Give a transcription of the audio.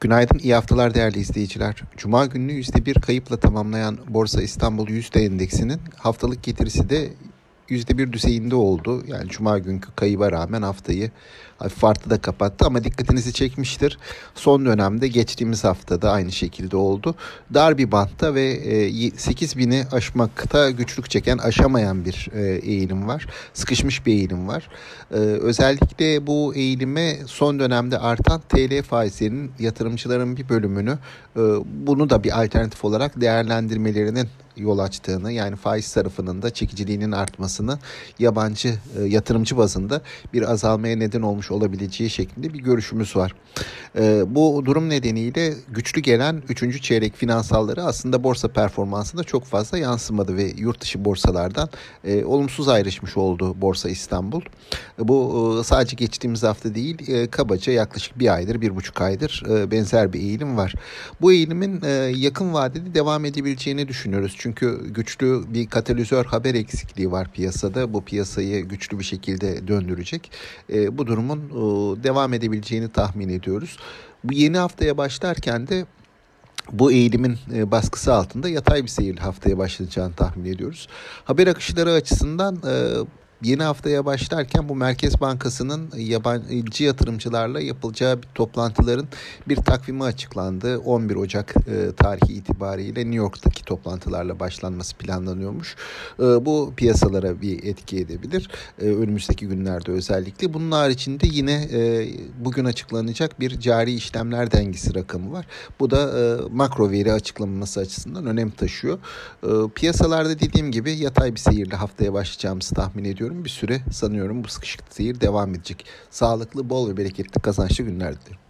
Günaydın, iyi haftalar değerli izleyiciler. Cuma gününü %1 kayıpla tamamlayan Borsa İstanbul yüzde endeksinin haftalık getirisi de %1 düzeyinde oldu. Yani cuma günkü kayıba rağmen haftayı hafif farklı da kapattı ama dikkatinizi çekmiştir. Son dönemde geçtiğimiz haftada aynı şekilde oldu. Dar bir bantta ve 8000'i e, aşmakta güçlük çeken aşamayan bir e, eğilim var. Sıkışmış bir eğilim var. E, özellikle bu eğilime son dönemde artan TL faizlerinin yatırımcıların bir bölümünü bunu da bir alternatif olarak değerlendirmelerinin yol açtığını yani faiz tarafının da çekiciliğinin artmasını yabancı e, yatırımcı bazında bir azalmaya neden olmuş olabileceği şeklinde bir görüşümüz var. E, bu durum nedeniyle güçlü gelen 3. çeyrek finansalları aslında borsa performansında çok fazla yansımadı ve yurt dışı borsalardan e, olumsuz ayrışmış oldu Borsa İstanbul. E, bu e, sadece geçtiğimiz hafta değil e, kabaca yaklaşık bir aydır, bir buçuk aydır e, benzer bir eğilim var. Bu eğilimin e, yakın vadede devam edebileceğini düşünüyoruz. Çünkü güçlü bir katalizör haber eksikliği var piyasada. Bu piyasayı güçlü bir şekilde döndürecek. E, bu durumun e, devam edebileceğini tahmin ediyoruz. Bu yeni haftaya başlarken de bu eğilimin e, baskısı altında yatay bir seyirli haftaya başlayacağını tahmin ediyoruz. Haber akışları açısından Yeni haftaya başlarken bu Merkez Bankası'nın yabancı yatırımcılarla yapılacağı bir toplantıların bir takvimi açıklandı. 11 Ocak e, tarihi itibariyle New York'taki toplantılarla başlanması planlanıyormuş. E, bu piyasalara bir etki edebilir. E, önümüzdeki günlerde özellikle. Bunun haricinde yine e, bugün açıklanacak bir cari işlemler dengesi rakamı var. Bu da e, makro veri açıklanması açısından önem taşıyor. E, piyasalarda dediğim gibi yatay bir seyirle haftaya başlayacağımızı tahmin ediyorum ediyorum. Bir süre sanıyorum bu sıkışık seyir devam edecek. Sağlıklı, bol ve bereketli kazançlı günler dilerim.